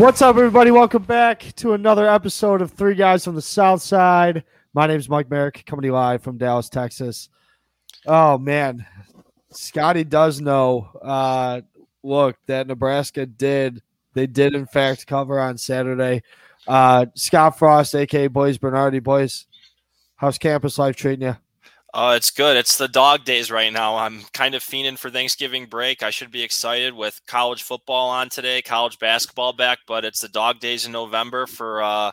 What's up, everybody? Welcome back to another episode of Three Guys from the South Side. My name is Mike Merrick, coming to you live from Dallas, Texas. Oh man, Scotty does know. Uh, look, that Nebraska did. They did in fact cover on Saturday. Uh, Scott Frost, aka Blaze Bernardi, boys. How's campus life treating you? Uh, it's good. It's the dog days right now. I'm kind of fiending for Thanksgiving break. I should be excited with college football on today, college basketball back, but it's the dog days in November for uh,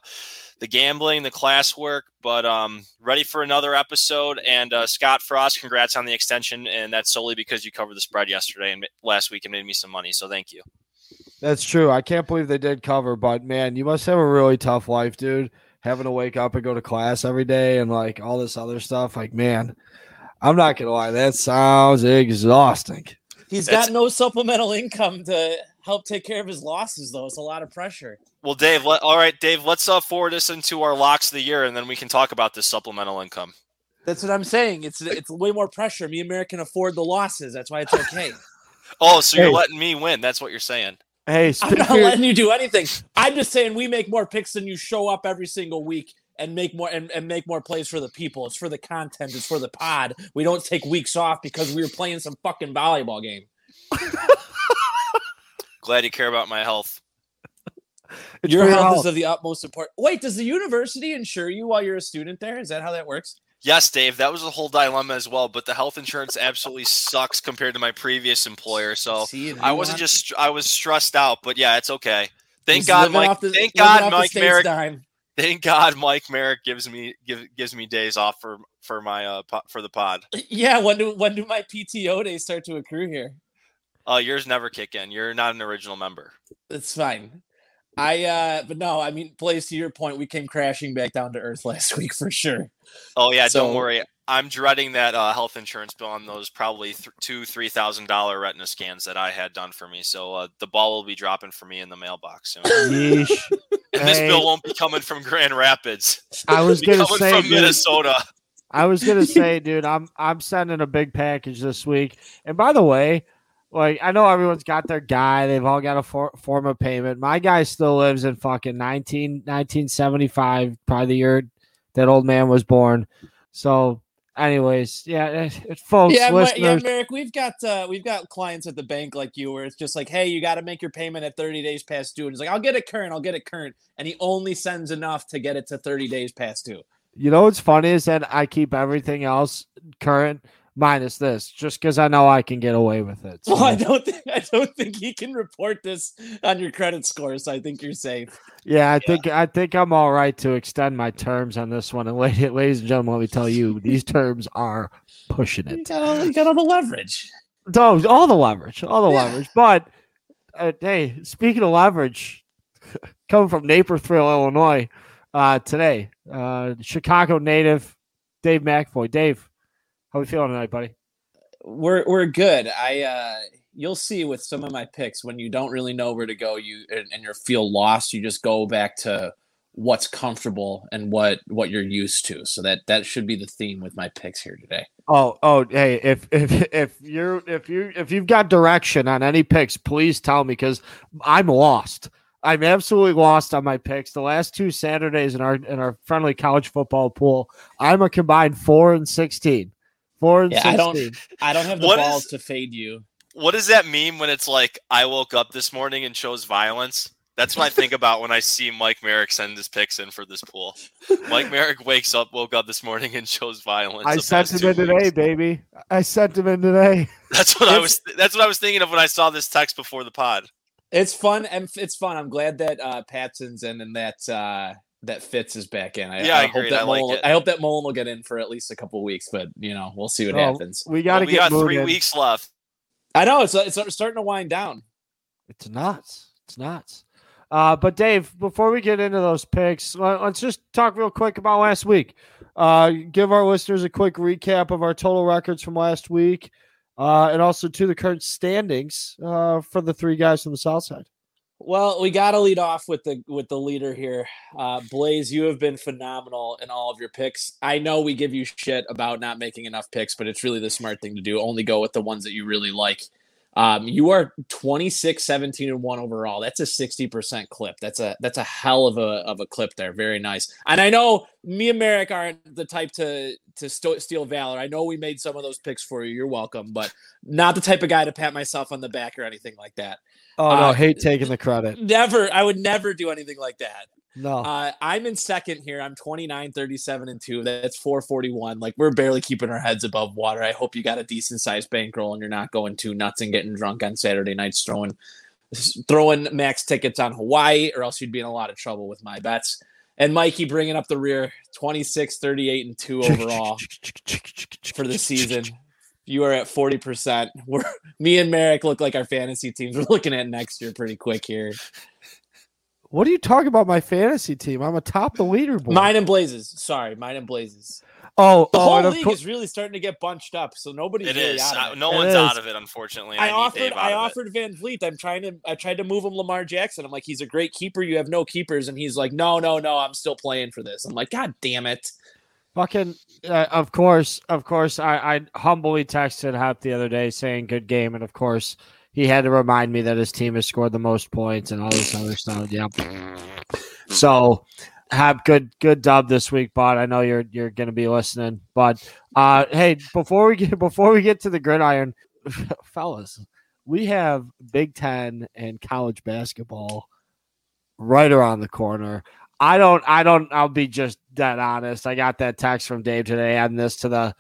the gambling, the classwork. But um, ready for another episode. And uh, Scott Frost, congrats on the extension, and that's solely because you covered the spread yesterday and last week and made me some money. So thank you. That's true. I can't believe they did cover, but man, you must have a really tough life, dude having to wake up and go to class every day and like all this other stuff. Like, man, I'm not gonna lie, that sounds exhausting. He's got no supplemental income to help take care of his losses, though. It's a lot of pressure. Well, Dave, let, all right, Dave, let's uh, forward this into our locks of the year, and then we can talk about this supplemental income. That's what I'm saying. It's it's way more pressure. Me and Merrick can afford the losses. That's why it's okay. oh, so you're letting me win? That's what you're saying. Hey, I'm not letting you do anything. I'm just saying we make more picks than you show up every single week and make more and, and make more plays for the people. It's for the content. It's for the pod. We don't take weeks off because we were playing some fucking volleyball game. Glad you care about my health. It's Your health, health is of the utmost importance. Wait, does the university insure you while you're a student there? Is that how that works? Yes, Dave, that was a whole dilemma as well. But the health insurance absolutely sucks compared to my previous employer. So See, I wasn't just I was stressed out. But yeah, it's okay. Thank God, Mike. The, thank God, Mike Merrick. Dime. Thank God, Mike Merrick gives me give, gives me days off for for my uh for the pod. Yeah, when do when do my PTO days start to accrue here? Uh, yours never kick in. You're not an original member. It's fine. I uh but no, I mean, Blaze, to your point, we came crashing back down to earth last week for sure. Oh yeah, so, don't worry. I'm dreading that uh, health insurance bill on those probably th- two, three thousand dollar retina scans that I had done for me. So uh, the ball will be dropping for me in the mailbox soon. Yeesh. and this bill won't be coming from Grand Rapids. I was gonna say from dude, Minnesota. I was gonna say, dude, I'm I'm sending a big package this week. And by the way, like I know everyone's got their guy. They've all got a for, form of payment. My guy still lives in fucking 19, 1975, probably the year that old man was born. So, anyways, yeah, folks, yeah, listeners. yeah, Merrick, we've got uh, we've got clients at the bank like you, where it's just like, hey, you got to make your payment at thirty days past due, and he's like, I'll get it current, I'll get it current, and he only sends enough to get it to thirty days past due. You know what's funny is that I keep everything else current minus this, just because I know I can get away with it. So. Well, I don't think I don't think he can report this on your credit score, so I think you're safe. Yeah, I yeah. think I think I'm all right to extend my terms on this one. And ladies and gentlemen, let me tell you, these terms are pushing it. You got all, you got all the leverage. Oh, all the leverage, all the yeah. leverage. But uh, hey, speaking of leverage, coming from Naperville, Illinois, uh, today, uh, Chicago native Dave McFoy. Dave, how we feeling tonight, buddy? We're we're good. I uh you'll see with some of my picks when you don't really know where to go, you and, and you feel lost, you just go back to what's comfortable and what what you're used to. So that that should be the theme with my picks here today. Oh, oh, hey, if if if you're if you if you've got direction on any picks, please tell me because I'm lost. I'm absolutely lost on my picks. The last two Saturdays in our in our friendly college football pool, I'm a combined four and sixteen. Four and yeah, 16. I don't. I don't have the what balls is, to fade you. What does that mean when it's like I woke up this morning and chose violence? That's what I think about when I see Mike Merrick send his picks in for this pool. Mike Merrick wakes up, woke up this morning, and chose violence. I sent him in today, baby. I sent him in today. That's what it's, I was. That's what I was thinking of when I saw this text before the pod. It's fun and it's fun. I'm glad that uh, Patson's in and that uh, that Fitz is back in. I, yeah, I, I hope that I Mullen, like I hope that Mullen will get in for at least a couple weeks, but you know, we'll see what oh, happens. We got to well, get. We got three weeks left. I know it's it's starting to wind down. It's nuts. It's nuts. Uh, but Dave, before we get into those picks, let's just talk real quick about last week. Uh, give our listeners a quick recap of our total records from last week, uh, and also to the current standings uh, for the three guys from the South Side. Well, we got to lead off with the with the leader here, uh, Blaze. You have been phenomenal in all of your picks. I know we give you shit about not making enough picks, but it's really the smart thing to do. Only go with the ones that you really like. Um, you are 26, 17, and one overall. That's a 60% clip. That's a that's a hell of a of a clip there. Very nice. And I know me and Merrick aren't the type to to st- steal valor. I know we made some of those picks for you. You're welcome, but not the type of guy to pat myself on the back or anything like that. Oh no, Uh, hate taking the credit. Never. I would never do anything like that. No. Uh, I'm in second here. I'm 29, 37, and two. That's 441. Like we're barely keeping our heads above water. I hope you got a decent sized bankroll and you're not going too nuts and getting drunk on Saturday nights throwing throwing max tickets on Hawaii, or else you'd be in a lot of trouble with my bets. And Mikey bringing up the rear, 26, 38, and two overall for the season. You are at 40%. We're me and Merrick look like our fantasy teams. We're looking at next year pretty quick here. What are you talking about? My fantasy team. I'm atop the leaderboard. Mine and Blazes. Sorry, mine and Blazes. oh, The oh, whole league cour- is really starting to get bunched up, so nobody's It really is. out Uh, of it. no It one's is. out of it, unfortunately. I I, offered need Dave out I of it. offered Van Vliet. I'm trying to I tried to move him Lamar Jackson. I'm like, he's a great keeper. You have no keepers, and he's like, no, no, no. I'm still playing for this. I'm like, God damn it. Fucking. Uh, of course, of course. I, I humbly texted Hep the other day saying good game, and of course he had to remind me that his team has scored the most points and all this other stuff. Yeah. So have good good dub this week, bud. I know you're you're gonna be listening. But uh hey, before we get before we get to the gridiron, fellas, we have Big Ten and college basketball right around the corner. I don't I don't I'll be just dead honest. I got that text from Dave today, adding this to the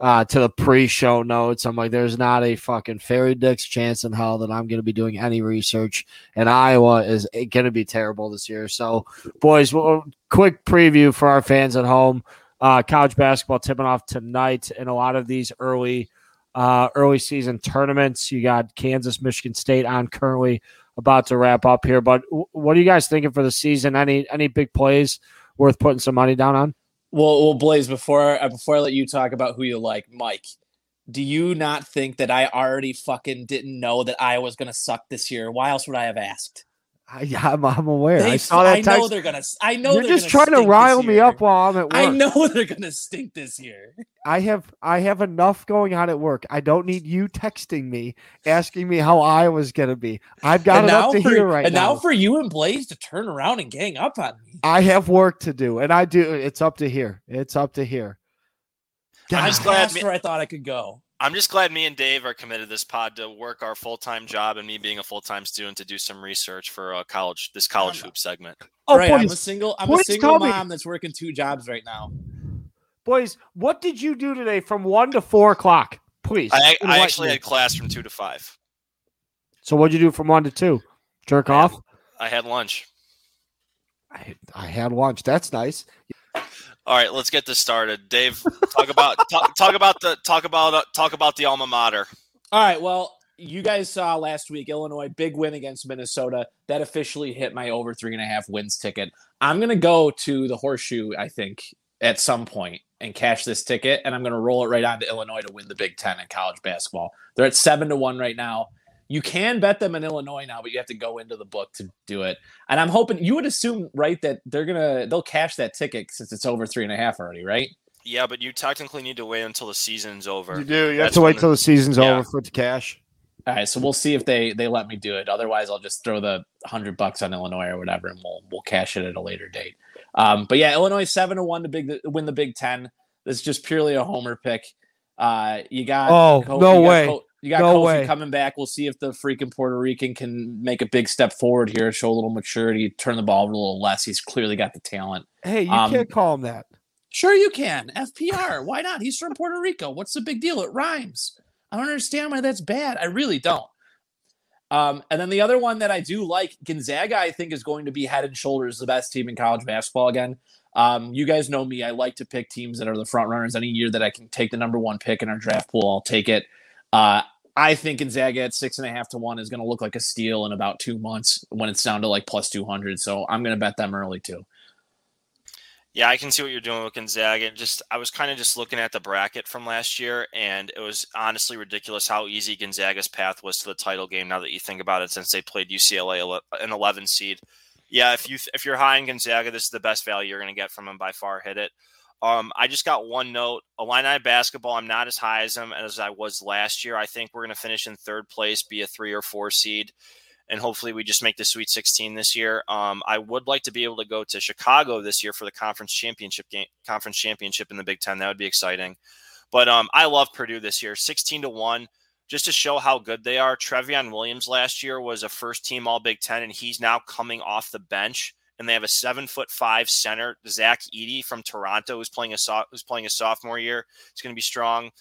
uh, to the pre-show notes. I'm like, there's not a fucking fairy dick's chance in hell that I'm going to be doing any research, and Iowa is going to be terrible this year. So, boys, well, quick preview for our fans at home. Uh, college basketball tipping off tonight, in a lot of these early uh, early season tournaments. You got Kansas, Michigan State on currently about to wrap up here. But what are you guys thinking for the season? Any any big plays worth putting some money down on? Well, well, Blaze, before uh, before I let you talk about who you like, Mike, do you not think that I already fucking didn't know that I was gonna suck this year? Why else would I have asked? I, I'm, I'm aware. They I saw that I know they're gonna. I know You're they're just trying to rile me up while I'm at work. I know they're gonna stink this year. I have I have enough going on at work. I don't need you texting me asking me how I was gonna be. I've got and enough to for, hear right and now. And now for you and Blaze to turn around and gang up on me. I have work to do, and I do. It's up to here. It's up to here. I'm just glad That's where I thought I could go. I'm just glad me and Dave are committed to this pod to work our full time job, and me being a full time student to do some research for uh, college this college hoop segment. Oh, right, I'm a single. I'm please a single tell me. mom that's working two jobs right now. boys, what did you do today from one to four o'clock? Please. I, I actually me. had class from two to five. So what'd you do from one to two? Jerk I had- off. I had lunch. I, I had lunch. That's nice. All right, let's get this started. Dave, talk about talk, talk about the talk about uh, talk about the alma mater. All right. Well, you guys saw last week Illinois big win against Minnesota. That officially hit my over three and a half wins ticket. I'm gonna go to the horseshoe. I think at some point and cash this ticket, and I'm gonna roll it right on to Illinois to win the Big Ten in college basketball. They're at seven to one right now. You can bet them in Illinois now, but you have to go into the book to do it. And I'm hoping you would assume, right, that they're gonna they'll cash that ticket since it's over three and a half already, right? Yeah, but you technically need to wait until the season's over. You do. You have to wait when- till the season's yeah. over for it to cash. All right, so we'll see if they they let me do it. Otherwise, I'll just throw the hundred bucks on Illinois or whatever, and we'll we'll cash it at a later date. Um, but yeah, Illinois seven to one to big win the Big Ten. This is just purely a homer pick. Uh, you got Oh, Co- no you got way. Co- you got No Kofi way. coming back. We'll see if the freaking Puerto Rican can make a big step forward here, show a little maturity, turn the ball over a little less. He's clearly got the talent. Hey, you Um, can't call him that. Sure, you can. FPR. Why not? He's from Puerto Rico. What's the big deal? It rhymes. I don't understand why that's bad. I really don't. Um, and then the other one that I do like, Gonzaga, I think is going to be head and shoulders the best team in college basketball again. Um, you guys know me. I like to pick teams that are the front runners. Any year that I can take the number one pick in our draft pool, I'll take it. Uh, I think Gonzaga at six and a half to one is going to look like a steal in about two months when it's down to like plus 200. So I'm going to bet them early too. Yeah, I can see what you're doing with Gonzaga. Just I was kind of just looking at the bracket from last year, and it was honestly ridiculous how easy Gonzaga's path was to the title game. Now that you think about it, since they played UCLA an 11 seed, yeah, if you if you're high in Gonzaga, this is the best value you're going to get from them by far. Hit it. Um, I just got one note. Illini basketball, I'm not as high as them as I was last year. I think we're going to finish in third place, be a three or four seed, and hopefully we just make the Sweet 16 this year. Um, I would like to be able to go to Chicago this year for the conference championship game, conference championship in the Big Ten. That would be exciting. But um, I love Purdue this year, 16 to one, just to show how good they are. Trevion Williams last year was a first team All Big Ten, and he's now coming off the bench and they have a seven foot five center, Zach Edey from Toronto, who's playing a so- who's playing a sophomore year. It's going to be strong.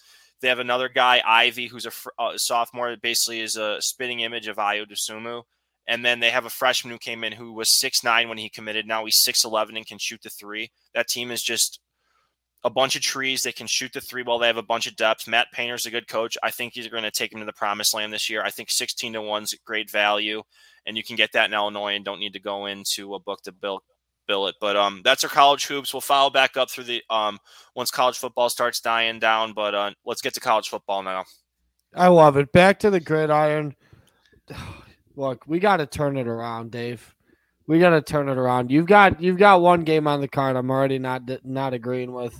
They have another guy, Ivey, who's a, fr- sophomore, that basically is a spitting image of Ayo Dosunmu. And then they have a freshman who came in who was six nine when he committed. Now he's six eleven and can shoot the three. That team is just a bunch of trees. They can shoot the three while they have a bunch of depth. Matt Painter's a good coach. I think he's going to take him to the promised land this year. I think 16 to one's great value and you can get that in Illinois and don't need to go into a book to bill bill it. But um, that's our college hoops. We'll follow back up through the um once college football starts dying down. But uh, let's get to college football now. I love it. Back to the gridiron. Look, we got to turn it around, Dave. We got to turn it around. You've got you've got one game on the card. I'm already not not agreeing with,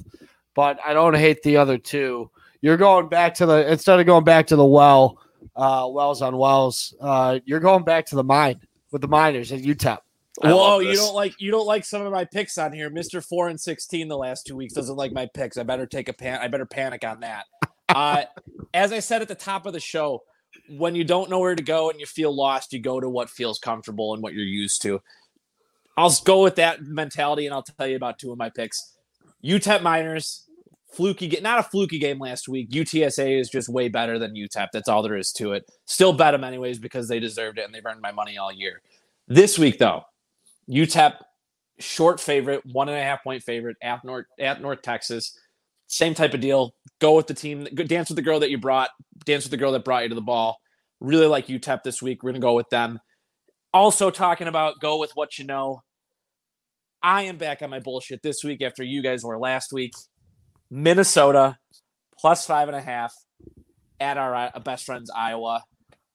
but I don't hate the other two. You're going back to the instead of going back to the well uh, Wells on Wells. Uh, you're going back to the mine with the miners at UTEP. Whoa, you don't like you don't like some of my picks on here. Mister Four and Sixteen the last two weeks doesn't like my picks. I better take a pan. I better panic on that. Uh, as I said at the top of the show, when you don't know where to go and you feel lost, you go to what feels comfortable and what you're used to. I'll go with that mentality, and I'll tell you about two of my picks. UTEP Miners fluky game, not a fluky game last week. UTSA is just way better than UTEP. That's all there is to it. Still bet them anyways because they deserved it and they've earned my money all year. This week though, UTEP short favorite, one and a half point favorite at North at North Texas. Same type of deal. Go with the team. Dance with the girl that you brought. Dance with the girl that brought you to the ball. Really like UTEP this week. We're gonna go with them. Also talking about go with what you know. I am back on my bullshit this week after you guys were last week. Minnesota plus five and a half at our uh, best friends Iowa.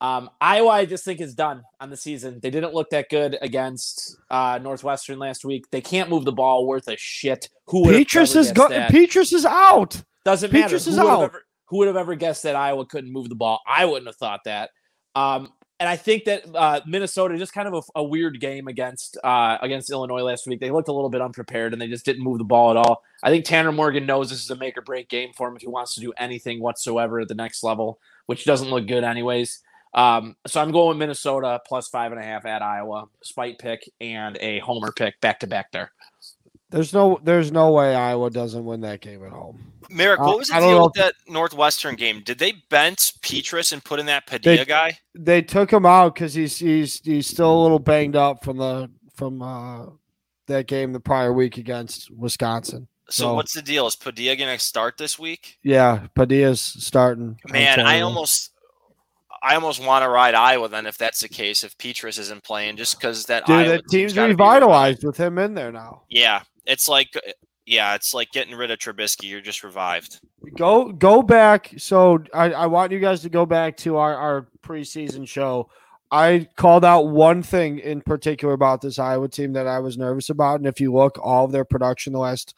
Um, Iowa, I just think is done on the season. They didn't look that good against uh, Northwestern last week. They can't move the ball worth a shit. Who Petras is go- Petras is out. Doesn't Petras matter. Is who out. Ever, who would have ever guessed that Iowa couldn't move the ball? I wouldn't have thought that. Um, and I think that uh, Minnesota just kind of a, a weird game against uh, against Illinois last week. They looked a little bit unprepared and they just didn't move the ball at all. I think Tanner Morgan knows this is a make or break game for him if he wants to do anything whatsoever at the next level, which doesn't look good anyways. Um, so I'm going Minnesota plus five and a half at Iowa, spite pick and a homer pick back to back there. There's no there's no way Iowa doesn't win that game at home. Merrick, what uh, was the deal with that Northwestern game? Did they bench Petras and put in that Padilla they, guy? They took him out because he's he's he's still a little banged up from the from uh, that game the prior week against Wisconsin. So, so what's the deal? Is Padilla going to start this week? Yeah, Padilla's starting. Man, I almost I almost want to ride Iowa then if that's the case. If Petras isn't playing, just because that Dude, Iowa that team's revitalized with him in there now. Yeah, it's like yeah, it's like getting rid of Trubisky. You're just revived. Go go back. So I, I want you guys to go back to our, our preseason show. I called out one thing in particular about this Iowa team that I was nervous about. And if you look, all of their production the last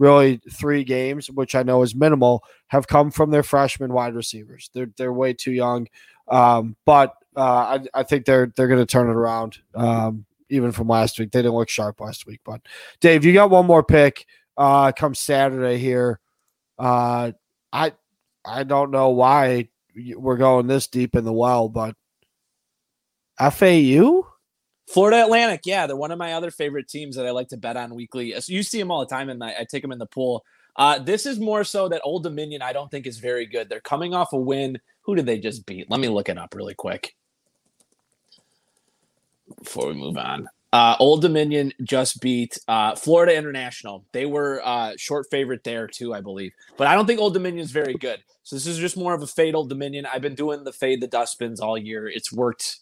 really three games, which I know is minimal, have come from their freshman wide receivers. They're they're way too young. Um, but uh, I, I think they're they're going to turn it around. Um, even from last week, they didn't look sharp last week. But Dave, you got one more pick uh, come Saturday here. Uh, I I don't know why we're going this deep in the well, but FAU, Florida Atlantic, yeah, they're one of my other favorite teams that I like to bet on weekly. You see them all the time, and I, I take them in the pool. Uh, this is more so that Old Dominion. I don't think is very good. They're coming off a win. Who did they just beat? Let me look it up really quick before we move on. Uh, Old Dominion just beat uh, Florida International. They were uh, short favorite there too, I believe. But I don't think Old Dominion is very good. So this is just more of a fade Old Dominion. I've been doing the fade the dustbins all year. It's worked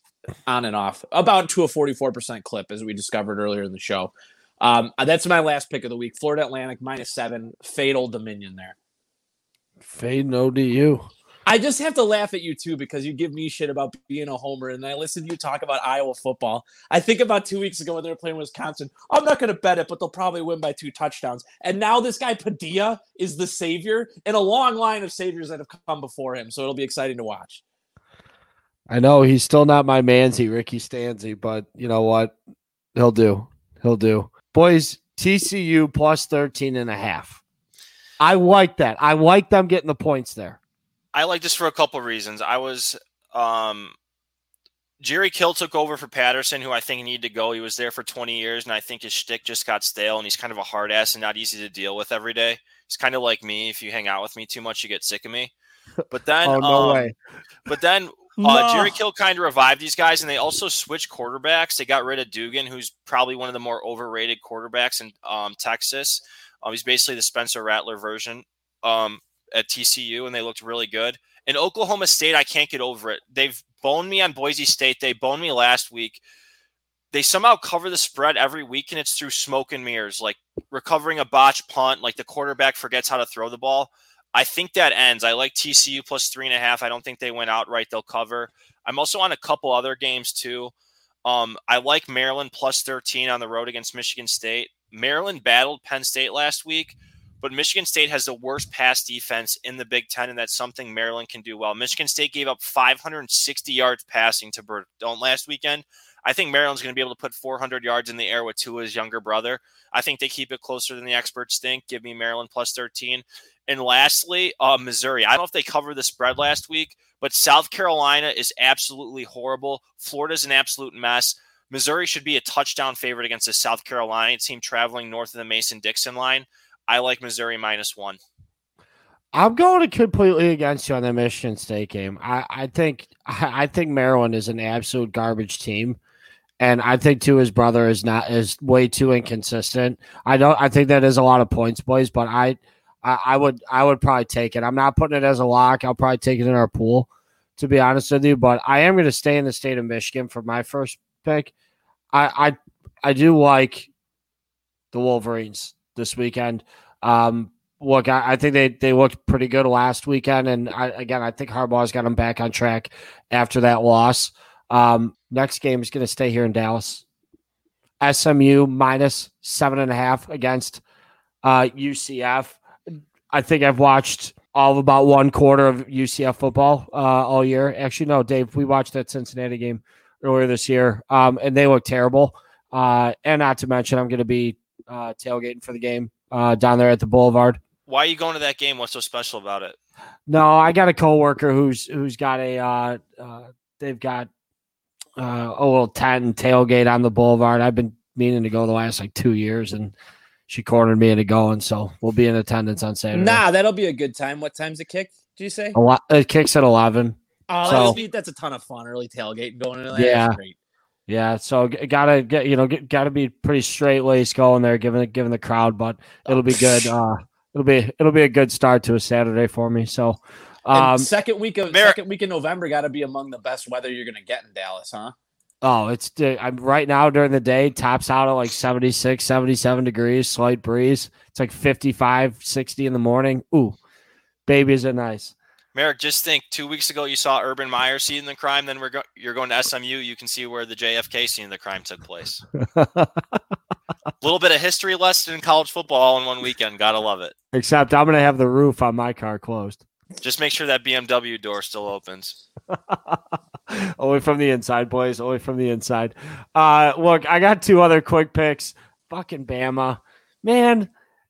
on and off about to a 44% clip as we discovered earlier in the show. Um, that's my last pick of the week. Florida Atlantic minus seven. Fade Old Dominion there. Fade no DU. I just have to laugh at you too because you give me shit about being a homer, and I listen to you talk about Iowa football. I think about two weeks ago when they were playing Wisconsin. I'm not going to bet it, but they'll probably win by two touchdowns. And now this guy Padilla is the savior in a long line of saviors that have come before him. So it'll be exciting to watch. I know he's still not my manzy, Ricky Stanzi, but you know what? He'll do. He'll do. Boys, TCU plus 13 and a half. I like that. I like them getting the points there. I like this for a couple of reasons. I was um Jerry Kill took over for Patterson, who I think needed to go. He was there for 20 years, and I think his shtick just got stale, and he's kind of a hard ass and not easy to deal with every day. He's kind of like me. If you hang out with me too much, you get sick of me. But then, oh, no um, way. But then uh, Jerry Kill kind of revived these guys, and they also switched quarterbacks. They got rid of Duggan, who's probably one of the more overrated quarterbacks in um, Texas. Um, he's basically the Spencer Rattler version um, at TCU, and they looked really good. In Oklahoma State, I can't get over it. They've boned me on Boise State. They boned me last week. They somehow cover the spread every week, and it's through smoke and mirrors, like recovering a botch punt, like the quarterback forgets how to throw the ball. I think that ends. I like TCU plus three and a half. I don't think they went outright. They'll cover. I'm also on a couple other games too. Um, I like Maryland plus 13 on the road against Michigan State. Maryland battled Penn State last week, but Michigan State has the worst pass defense in the Big Ten, and that's something Maryland can do well. Michigan State gave up 560 yards passing to Don't last weekend. I think Maryland's going to be able to put 400 yards in the air with Tua's younger brother. I think they keep it closer than the experts think. Give me Maryland plus 13. And lastly, uh, Missouri. I don't know if they covered the spread last week, but South Carolina is absolutely horrible. Florida's an absolute mess. Missouri should be a touchdown favorite against the South Carolina team traveling north of the Mason Dixon line. I like Missouri minus one. I'm going completely against you on the Michigan State game. I, I think I think Maryland is an absolute garbage team, and I think Tua's brother is not is way too inconsistent. I don't. I think that is a lot of points, boys, but I I, I, would I would probably take it. I'm not putting it as a lock. I'll probably take it in our pool, to be honest with you. But I am going to stay in the state of Michigan for my first pick. I I, I do like the Wolverines this weekend. Um, look, I, I, think they they looked pretty good last weekend, and I, again, I think Harbaugh's got them back on track after that loss. Um, next game is going to stay here in Dallas. SMU minus seven and a half against uh, UCF. I think I've watched all about one quarter of UCF football uh, all year. Actually, no, Dave, we watched that Cincinnati game earlier this year, um, and they look terrible. Uh, and not to mention, I'm going to be uh, tailgating for the game uh, down there at the Boulevard. Why are you going to that game? What's so special about it? No, I got a coworker who's who's got a uh, uh, they've got a little tent and tailgate on the Boulevard. I've been meaning to go the last like two years, and she cornered me into going. So we'll be in attendance on Saturday. Nah, that'll be a good time. What time's it kick? Do you say? A lot. It kicks at eleven. Oh, so, that's, that's a ton of fun. Early tailgate going into that. Yeah. Yeah, so gotta get you know gotta be pretty straight laced going there, given given the crowd, but it'll be good. Uh, it'll be it'll be a good start to a Saturday for me. So, um, second week of Mer- second week in November got to be among the best weather you're gonna get in Dallas, huh? Oh, it's I'm right now during the day, tops out at like 76, 77 degrees, slight breeze. It's like 55, 60 in the morning. Ooh, baby, is it nice. Merrick, just think two weeks ago you saw Urban Meyer seeing the crime, then we're go- you're going to SMU. You can see where the JFK scene of the crime took place. A little bit of history lesson in college football in one weekend. Gotta love it. Except I'm going to have the roof on my car closed. Just make sure that BMW door still opens. Only from the inside, boys. Only from the inside. Uh, look, I got two other quick picks. Fucking Bama, man,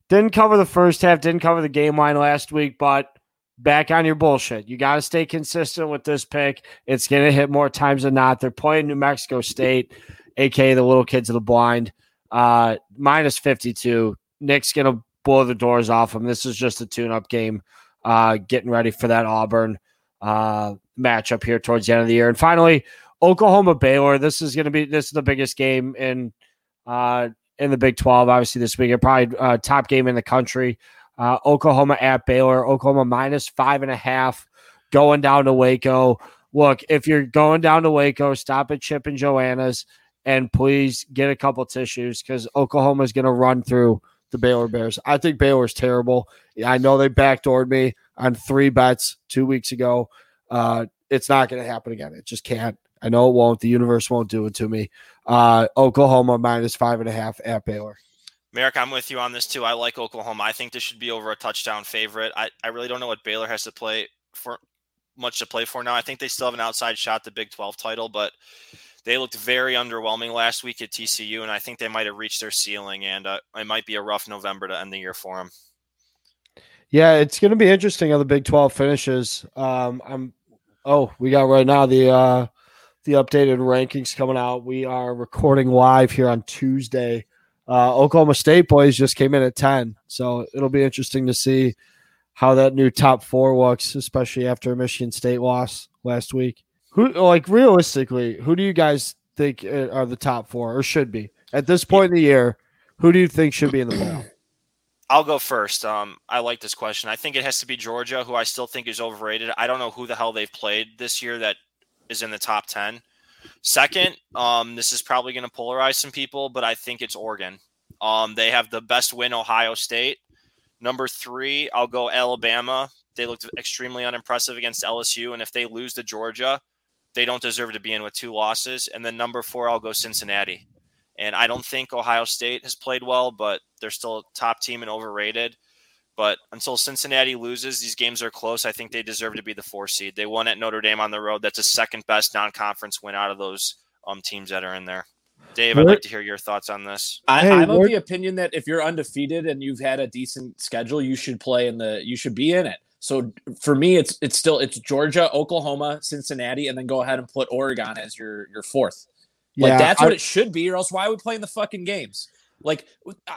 didn't cover the first half. Didn't cover the game line last week, but back on your bullshit. You got to stay consistent with this pick. It's going to hit more times than not. They're playing New Mexico State, aka the little kids of the blind. Uh, minus 52. Nick's going to blow the doors off them. This is just a tune up game, uh, getting ready for that Auburn uh, matchup here towards the end of the year. And finally, Oklahoma Baylor. This is going to be this is the biggest game in uh, in the Big 12, obviously this week. Probably uh, top game in the country. Uh, Oklahoma at Baylor. Oklahoma minus five and a half going down to Waco. Look, if you're going down to Waco, stop at Chip and Joanna's and please get a couple tissues because Oklahoma is going to run through the Baylor Bears. I think Baylor's terrible. I know they backdoored me on three bets two weeks ago. Uh, it's not going to happen again. It just can't. I know it won't. The universe won't do it to me. Uh, Oklahoma minus five and a half at Baylor. Merrick, I'm with you on this too. I like Oklahoma. I think this should be over a touchdown favorite. I, I really don't know what Baylor has to play for much to play for now. I think they still have an outside shot the Big 12 title, but they looked very underwhelming last week at TCU, and I think they might have reached their ceiling, and uh, it might be a rough November to end the year for them. Yeah, it's going to be interesting how the Big 12 finishes. Um, I'm oh, we got right now the uh, the updated rankings coming out. We are recording live here on Tuesday. Uh, Oklahoma State boys just came in at 10, so it'll be interesting to see how that new top four looks, especially after a Michigan State loss last week. Who, like, realistically, who do you guys think uh, are the top four or should be at this point in the year? Who do you think should be in the playoff? I'll go first. Um, I like this question. I think it has to be Georgia, who I still think is overrated. I don't know who the hell they've played this year that is in the top 10. Second, um, this is probably going to polarize some people, but I think it's Oregon. Um, they have the best win, Ohio State. Number three, I'll go Alabama. They looked extremely unimpressive against LSU. And if they lose to Georgia, they don't deserve to be in with two losses. And then number four, I'll go Cincinnati. And I don't think Ohio State has played well, but they're still a top team and overrated. But until Cincinnati loses, these games are close. I think they deserve to be the four seed. They won at Notre Dame on the road. That's a second best non conference win out of those um, teams that are in there. Dave, I'd like to hear your thoughts on this. I, hey, I'm of the opinion that if you're undefeated and you've had a decent schedule, you should play in the. You should be in it. So for me, it's it's still it's Georgia, Oklahoma, Cincinnati, and then go ahead and put Oregon as your your fourth. Like yeah, that's what it should be, or else why are we playing the fucking games? Like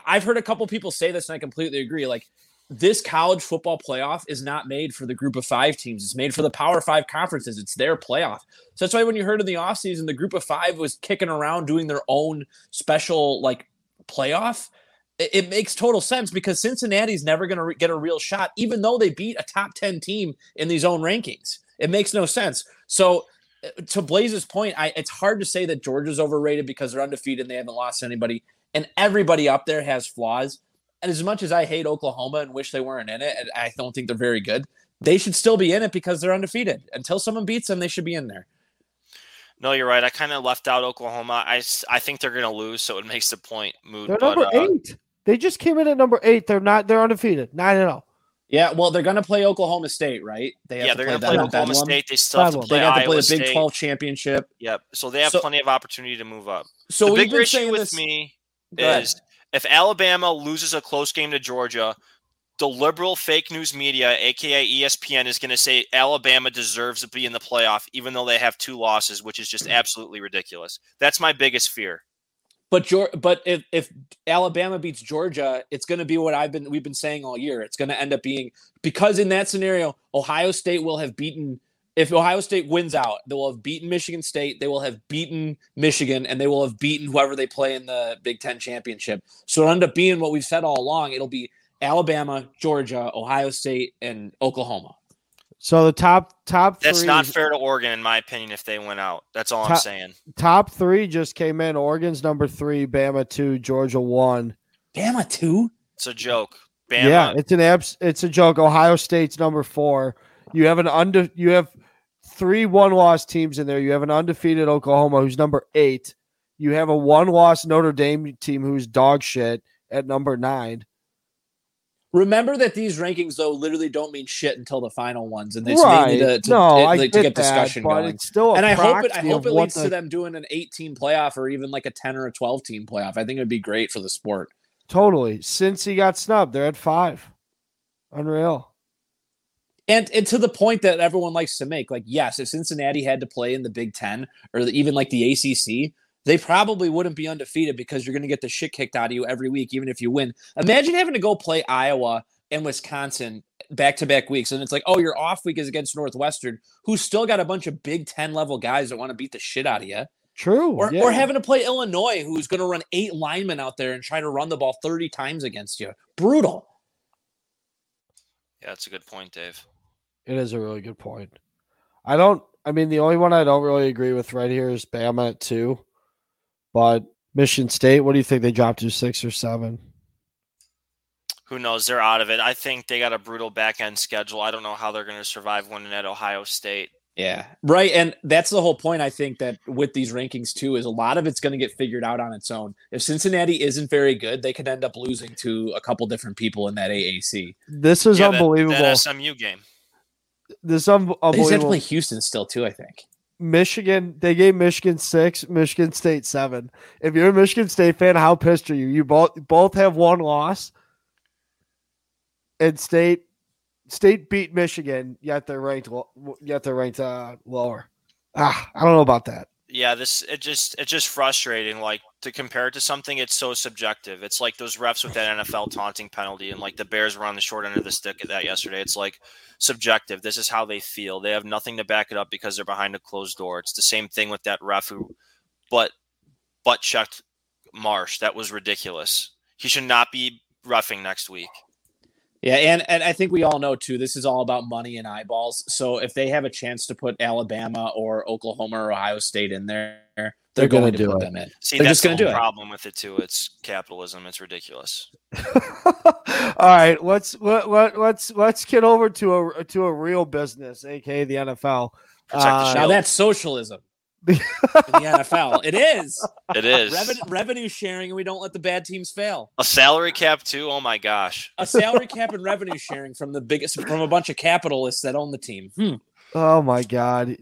I've heard a couple people say this, and I completely agree. Like this college football playoff is not made for the group of five teams. It's made for the power five conferences. It's their playoff. So that's why when you heard in the offseason, the group of five was kicking around doing their own special like playoff. It, it makes total sense because Cincinnati's never going to re- get a real shot, even though they beat a top 10 team in these own rankings. It makes no sense. So uh, to Blaze's point, I, it's hard to say that Georgia's overrated because they're undefeated and they haven't lost anybody. And everybody up there has flaws as much as I hate Oklahoma and wish they weren't in it, and I don't think they're very good, they should still be in it because they're undefeated. Until someone beats them, they should be in there. No, you're right. I kind of left out Oklahoma. I, I think they're going to lose, so it makes the point moot. They're but, number uh, eight. They just came in at number eight. They're not. They're undefeated. Nine and zero. Oh. Yeah, well, they're going to play Oklahoma State, right? They yeah, they're going to play Oklahoma State. They still have to play. They have to play the Big State. Twelve championship. Yep. So they have so, plenty of opportunity to move up. So the bigger issue with this... me is if Alabama loses a close game to Georgia, the liberal fake news media, aka ESPN, is going to say Alabama deserves to be in the playoff, even though they have two losses, which is just mm. absolutely ridiculous. That's my biggest fear. But but if if Alabama beats Georgia, it's going to be what I've been we've been saying all year. It's going to end up being because in that scenario, Ohio State will have beaten if Ohio State wins out, they will have beaten Michigan State, they will have beaten Michigan, and they will have beaten whoever they play in the Big Ten championship. So it'll end up being what we've said all along. It'll be Alabama, Georgia, Ohio State, and Oklahoma. So the top top That's not fair to Oregon, in my opinion, if they went out. That's all top, I'm saying. Top three just came in. Oregon's number three, Bama two, Georgia one. Bama two? It's a joke. Bama. Yeah, it's an abs- it's a joke. Ohio State's number four. You have an under you have three one loss teams in there. You have an undefeated Oklahoma who's number eight. You have a one loss Notre Dame team who's dog shit at number nine. Remember that these rankings though literally don't mean shit until the final ones, and it's right. mainly to, to, no, it, like, to get that, discussion going. It's still and I hope it. I hope it leads the... to them doing an 18 playoff or even like a 10 or a 12 team playoff. I think it would be great for the sport. Totally. Since he got snubbed, they're at five. Unreal. And, and to the point that everyone likes to make, like, yes, if Cincinnati had to play in the Big Ten or even like the ACC, they probably wouldn't be undefeated because you're going to get the shit kicked out of you every week, even if you win. Imagine having to go play Iowa and Wisconsin back to back weeks. And it's like, oh, your off week is against Northwestern, who's still got a bunch of Big Ten level guys that want to beat the shit out of you. True. Or, yeah. or having to play Illinois, who's going to run eight linemen out there and try to run the ball 30 times against you. Brutal. Yeah, that's a good point, Dave. It is a really good point. I don't. I mean, the only one I don't really agree with right here is Bama at two, but Michigan State. What do you think they dropped to six or seven? who knows? They're out of it. I think they got a brutal back end schedule. I don't know how they're going to survive winning at Ohio State. Yeah, right. And that's the whole point. I think that with these rankings too is a lot of it's going to get figured out on its own. If Cincinnati isn't very good, they could end up losing to a couple different people in that AAC. This is Yeah, that- unbelievable. That, SMU game. This is un- They just to unbelievable. play Houston still too. I think. Michigan, they gave Michigan six, Michigan State seven. If you're a Michigan State fan, how pissed are you? You both both have one loss, and State State beat Michigan, yet they're ranked yet they're ranked uh, lower. Ah, I don't know about that. Yeah, this it just it's just frustrating. Like to compare it to something, it's so subjective. It's like those refs with that NFL taunting penalty, and like the Bears were on the short end of the stick at that yesterday. It's like subjective. This is how they feel. They have nothing to back it up because they're behind a closed door. It's the same thing with that ref who, but butt checked Marsh. That was ridiculous. He should not be refing next week. Yeah, and and I think we all know too. This is all about money and eyeballs. So if they have a chance to put Alabama or Oklahoma or Ohio State in there, they're, They're gonna going to do put it. them in. See, They're that's just gonna the do whole it. problem with it too. It's capitalism. It's ridiculous. All right, let's let, let, let's let's get over to a to a real business, aka the NFL. Uh, Now that's socialism in the NFL. It is It is revenue, revenue sharing, and we don't let the bad teams fail. a salary cap too. Oh my gosh. A salary cap and revenue sharing from the biggest from a bunch of capitalists that own the team. Hmm, Oh my god,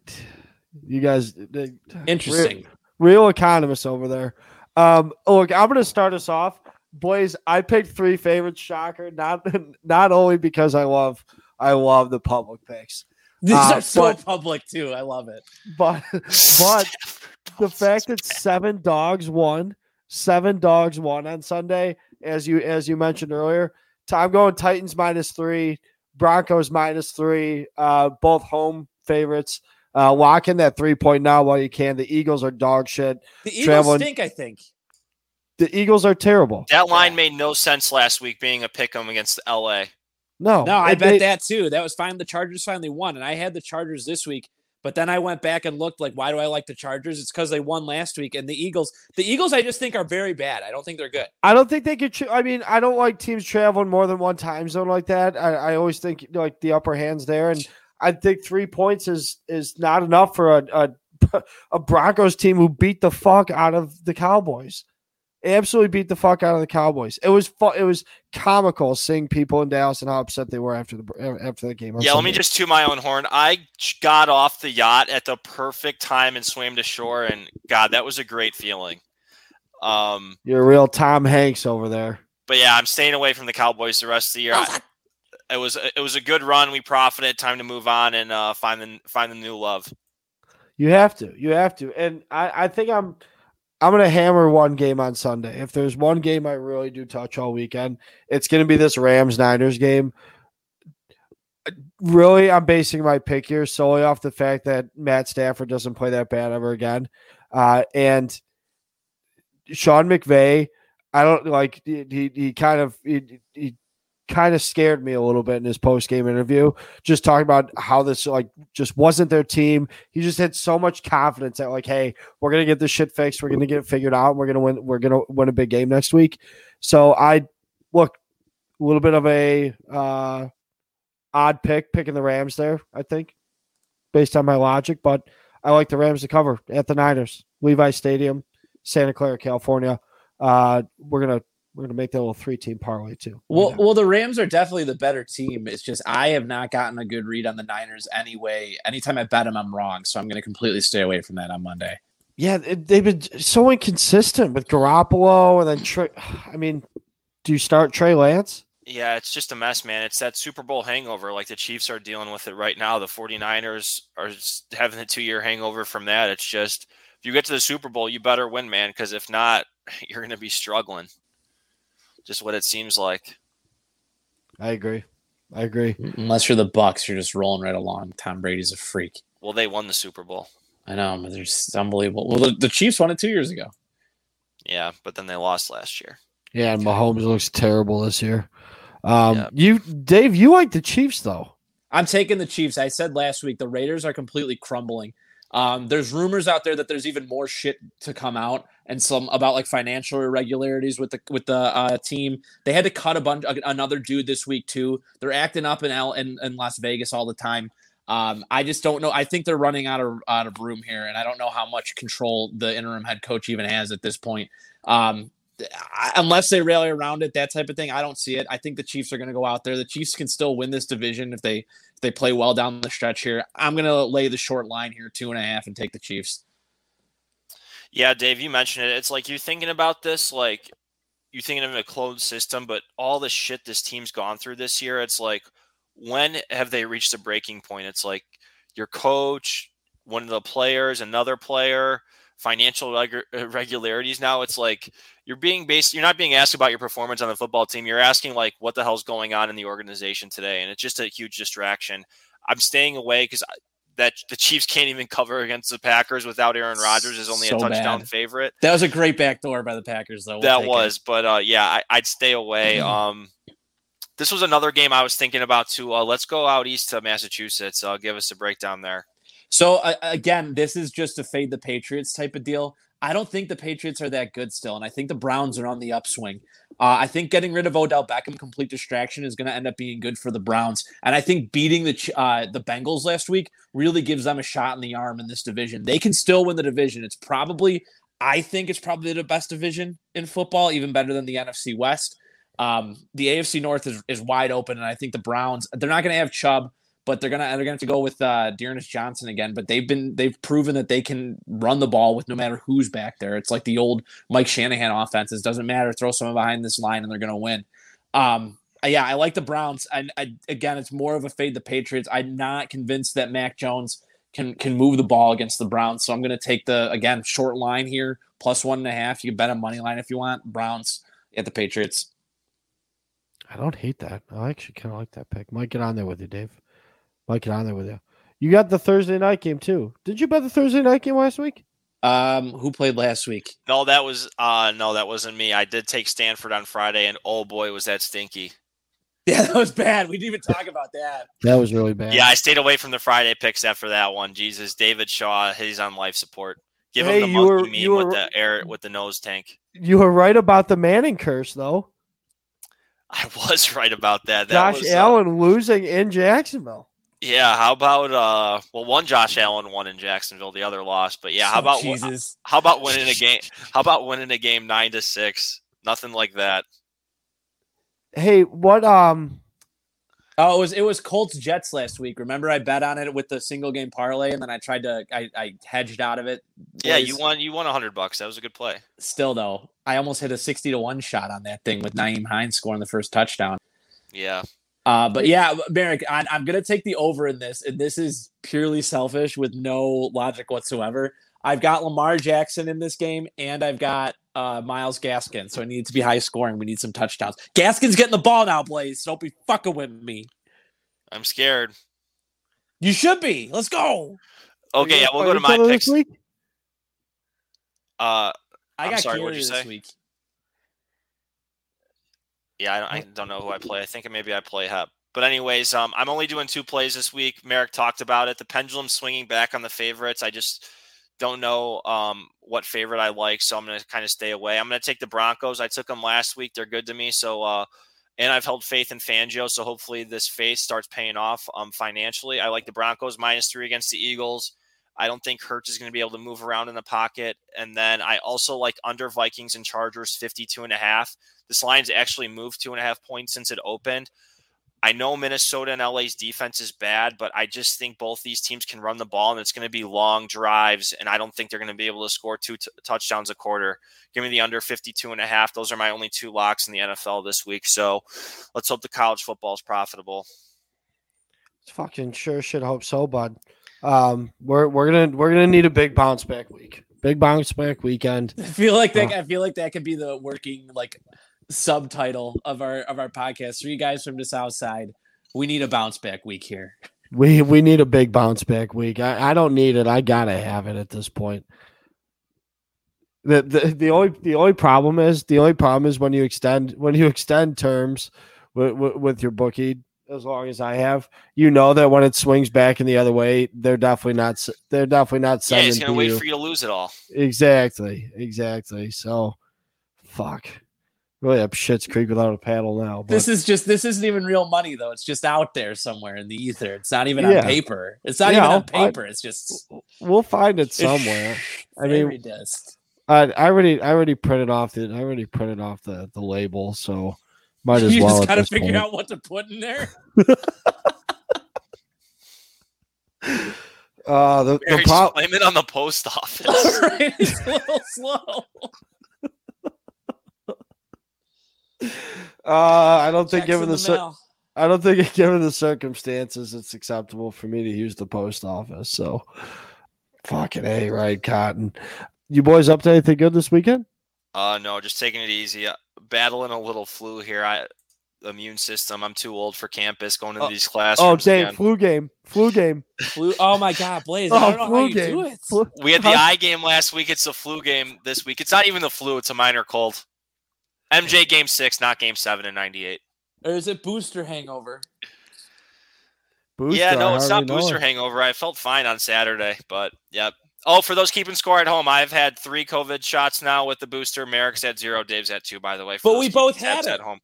you guys, they- interesting. Real economists over there. Um, look, I'm gonna start us off, boys. I picked three favorites. Shocker, not not only because I love I love the public picks, These Uh, are so but- public too. I love it. but but the fact that seven dogs won, seven dogs won on Sunday, as you as you mentioned earlier. I'm going Titans minus three, Broncos minus three, uh, both home favorites. Uh, lock in that three point now while you can. The Eagles are dog shit. The Eagles Traveling- stink. I think. The Eagles are terrible. That line Yeah. made no sense last week being a pick 'em against LA. No, No, I bet they- that too. That was fine. The Chargers finally won, and I had the Chargers this week. But then I went back and looked like, why do I like the Chargers? It's because they won last week, and the Eagles. The Eagles, I just think are very bad. I don't think they're good. I don't think they could. Tra- I mean, I don't like teams traveling more than one time zone like that. I, I always think like the upper hands there, and I think three points is is not enough for a a, a Broncos team who beat the fuck out of the Cowboys. Absolutely beat the fuck out of the Cowboys. It was fu- It was comical seeing people in Dallas and how upset they were after the after the game. on Yeah, let me just toot my own horn. I got off the yacht at the perfect time and swam to shore, and God, that was a great feeling. Um, You're a real Tom Hanks over there. but yeah, I'm staying away from the Cowboys the rest of the year. I- it was it was a good run. We profited. Time to move on and uh, find the find the new love. You have to. You have to. And I, I think I'm I'm gonna hammer one game on Sunday. If there's one game I really do touch all weekend, it's gonna be this Rams Niners game. Really, I'm basing my pick here solely off the fact that Matt Stafford doesn't play that bad ever again. Uh, and Sean McVay, I don't like he he, kind of he, he kind of scared me a little bit in his post game interview, just talking about how this like just wasn't their team. He just had so much confidence that like, hey, we're gonna get this shit fixed, we're gonna get it figured out, we're gonna win, we're gonna win a big game next week. So I look a little bit of a uh odd pick picking the Rams there, I think, based on my logic, but I like the Rams to cover at the Niners, Levi Stadium, Santa Clara, California. Uh we're gonna we're gonna make that little three team parlay too. Well, Yeah. well, the Rams are definitely the better team. It's just I have not gotten a good read on the Niners anyway. Anytime I bet them, I'm wrong. So I'm going to completely stay away from that on Monday. Yeah, they've been so inconsistent with Garoppolo and then Trey. I mean, do you start Trey Lance? Yeah, it's just a mess, man. It's that Super Bowl hangover. Like the Chiefs are dealing with it right now. The 49ers are having a two year hangover from that. It's just, if you get to the Super Bowl, you better win, man, because if not, you're going to be struggling. Just what it seems like. I agree. I agree. Unless you're the Bucs, you're just rolling right along. Tom Brady's a freak. Well, they won the Super Bowl. I know, but they're just unbelievable. Well, the, the Chiefs won it two years ago. Yeah, but then they lost last year. Yeah, and Mahomes looks terrible this year. Um, Yeah. you, Dave, you like the Chiefs though. I'm taking the Chiefs. I said last week the Raiders are completely crumbling. Um, there's rumors out there that there's even more shit to come out, and some about like financial irregularities with the with the uh, team. They had to cut a bunch another dude this week too. They're acting up in L in, in Las Vegas all the time. Um, I just don't know. I think they're running out of out of room here, and I don't know how much control the interim head coach even has at this point. Um, unless they rally around it, that type of thing, I don't see it. I think the Chiefs are going to go out there. The Chiefs can still win this division if they if they play well down the stretch here. I'm going to lay the short line here, two and a half, and take the Chiefs. Yeah, Dave, you mentioned it. It's like you're thinking about this, like you're thinking of a closed system, but all the shit this team's gone through this year, it's like when have they reached a breaking point? It's like your coach, one of the players, another player, financial reg- irregularities. Now it's like you're being based, you're not being asked about your performance on the football team. You're asking like what the hell's going on in the organization today, and it's just a huge distraction. I'm staying away because that the Chiefs can't even cover against the Packers without Aaron Rodgers is only so a touchdown bad. favorite. That was a great backdoor by the Packers, though. We'll that was, it. but uh, yeah, I, would stay away. um, this was another game I was thinking about too. Uh, let's go out east to Massachusetts. Uh, give us a breakdown there. So uh, again, this is just a fade the Patriots type of deal. I don't think the Patriots are that good still, and I think the Browns are on the upswing. Uh, I think getting rid of Odell Beckham, complete distraction, is going to end up being good for the Browns, and I think beating the uh, the Bengals last week really gives them a shot in the arm in this division. They can still win the division. It's probably, I think, it's probably the best division in football, even better than the NFC West. Um, the AFC North is, is wide open, and I think the Browns they're not going to have Chubb, but they're gonna they're gonna have to go with uh, D'Ernest Johnson again. But they've been they've proven that they can run the ball with no matter who's back there. It's like the old Mike Shanahan offenses. Doesn't matter, throw someone behind this line and they're gonna win. Um, yeah, I like the Browns. And again, it's more of a fade the Patriots. I'm not convinced that Mac Jones can can move the ball against the Browns. So I'm to take the again short line here, plus one and a half. You can bet a money line if you want. Browns at the Patriots. I don't hate that. I actually kind of like that pick. Might get on there with you, Dave. Might get on there with you. You got the Thursday night game too. Did you bet the Thursday night game last week? Um, who played last week? No, that was uh no, that wasn't me. I did take Stanford on Friday, and oh boy, was that stinky. Yeah, that was bad. We didn't even talk about that. That was really bad. Yeah, I stayed away from the Friday picks after that one. Jesus, David Shaw, he's on life support. Give hey, him the monkey were, meme were, with the air with the nose tank. You were right about the Manning curse, though. I was right about that. that Josh was, uh, Allen uh, losing in Jacksonville. Yeah, how about uh well one Josh Allen won in Jacksonville, the other lost. But yeah, how about Jesus. how about winning a game how about winning a game nine to six? Nothing like that. Hey, what um Oh, it was it was Colts Jets last week. Remember, I bet on it with the single game parlay, and then I tried to I, I hedged out of it. Boys. Yeah, you won you won a hundred bucks. That was a good play. Still though, I almost hit a sixty to one shot on that thing with Nyheim Hines scoring the first touchdown. Yeah. Uh, but yeah, Merrick, I, I'm gonna take the over in this, and this is purely selfish with no logic whatsoever. I've got Lamar Jackson in this game, and I've got uh, Myles Gaskin. So I need to be high scoring. We need some touchdowns. Gaskin's getting the ball now, Blaze. Don't be fucking with me. I'm scared. You should be. Let's go. Okay, yeah, we'll go to my picks. Week? Uh, I got sorry, what you say? Week. Yeah, I don't, I don't know who I play. I think maybe I play Hep. But anyways, um, I'm only doing two plays this week. Merrick talked about it. The pendulum swinging back on the favorites. I just don't know um, what favorite I like, so I'm going to kind of stay away. I'm going to take the Broncos. I took them last week. They're good to me. So, uh, and I've held faith in Fangio. So hopefully this faith starts paying off um, financially. I like the Broncos minus three against the Eagles. I don't think Hurts is going to be able to move around in the pocket. And then I also like under Vikings and Chargers 52 and a half. This line's actually moved two and a half points since it opened. I know Minnesota and LA's defense is bad, but I just think both these teams can run the ball and it's going to be long drives. And I don't think they're going to be able to score two t- touchdowns a quarter. Give me the under 52 and a half. Those are my only two locks in the NFL this week. So let's hope the college football is profitable. Fucking sure should hope so, bud. Um, we're we're gonna we're gonna need a big bounce back week. Big bounce back weekend. I feel like that. Uh, I feel like that could be the working like subtitle of our of our podcast. Three guys from the South Side. We need a bounce back week here. We we need a big bounce back week. I, I don't need it. I gotta have it at this point. The, the the only the only problem is the only problem is when you extend when you extend terms with, with, with your bookie as long as I have. You know that when it swings back in the other way, they're definitely not. They're definitely not sending. Yeah, sending he's gonna to wait you. for you to lose it all. Exactly, exactly. So, fuck. Really up shit's creek without a paddle now. But This is just this isn't even real money though. It's just out there somewhere in the ether. It's not even Yeah. on paper. It's not Yeah, even I'll on find- paper. It's just we'll find it somewhere. I mean, dust. I, I already, I already printed off the, I already printed off the the label, so might as You well. just at gotta figure point. out what to put in there. Uh, the, the Barry, pro- just blame it on the post office. right? It's a little slow. uh, I don't think Checks given the, the cir- I don't think given the circumstances, it's acceptable for me to use the post office. So, fucking a right, Cotton. You boys up to anything good this weekend? Uh, no, just taking it easy. Battling a little flu here. I immune system. I'm too old for campus going to Oh, these classes. Oh, classrooms. Dave, again. flu game, flu game. Flu- Oh my god, Blaze! Oh, I don't know flu how you game. do it. Flu- We had the Huh? eye game last week. It's a flu game this week. It's not even the flu. It's a minor cold. MJ game six, not game seven in '98. Or is it booster hangover? Booster, Yeah, no, it's not hardly know booster hangover. I felt fine on Saturday, but yep. Oh, for those keeping score at home, I've had three COVID shots now with the booster. Merrick's had zero. Dave's had two, by the way. for But we both tabs had at home.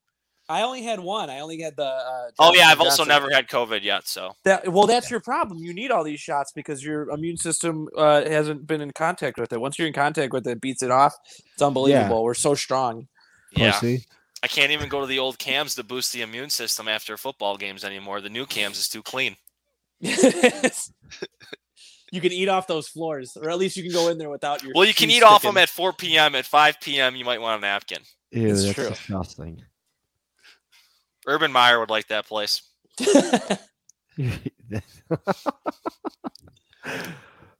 I only had one. I only had the. Uh, Oh yeah, I've also Johnson. never had COVID yet. So That well, that's your problem. You need all these shots because your immune system uh, hasn't been in contact with it. Once you're in contact with it, it beats it off. It's unbelievable. We're so strong. yeah, Pussy. I can't even go to the old cams to boost the immune system after football games anymore. The new cams is too clean. you can eat off those floors, or at least you can go in there without your. Well, you can shoes eat off them at 4 p.m. At 5 p.m., you might want a napkin. Ew, It's that's true. disgusting. Urban Meyer would like that place.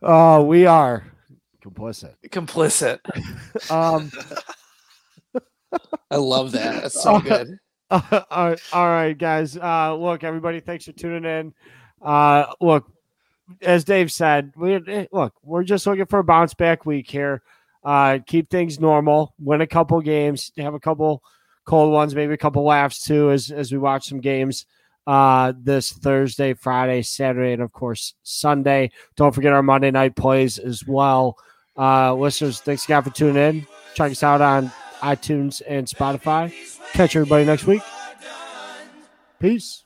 oh, we are complicit. Complicit. Um, I love that. That's so good. all right, all right, guys. Uh, look, everybody, thanks for tuning in. Uh, look, as Dave said, we eh, look, we're just looking for a bounce back week here. Uh, keep things normal, win a couple games, have a couple cold ones, maybe a couple laughs too, as as we watch some games. Uh, this Thursday, Friday, Saturday, and of course Sunday. Don't forget our Monday night plays as well. Uh, listeners, thanks again for tuning in. Check us out on iTunes and Spotify. Catch everybody next week. Peace.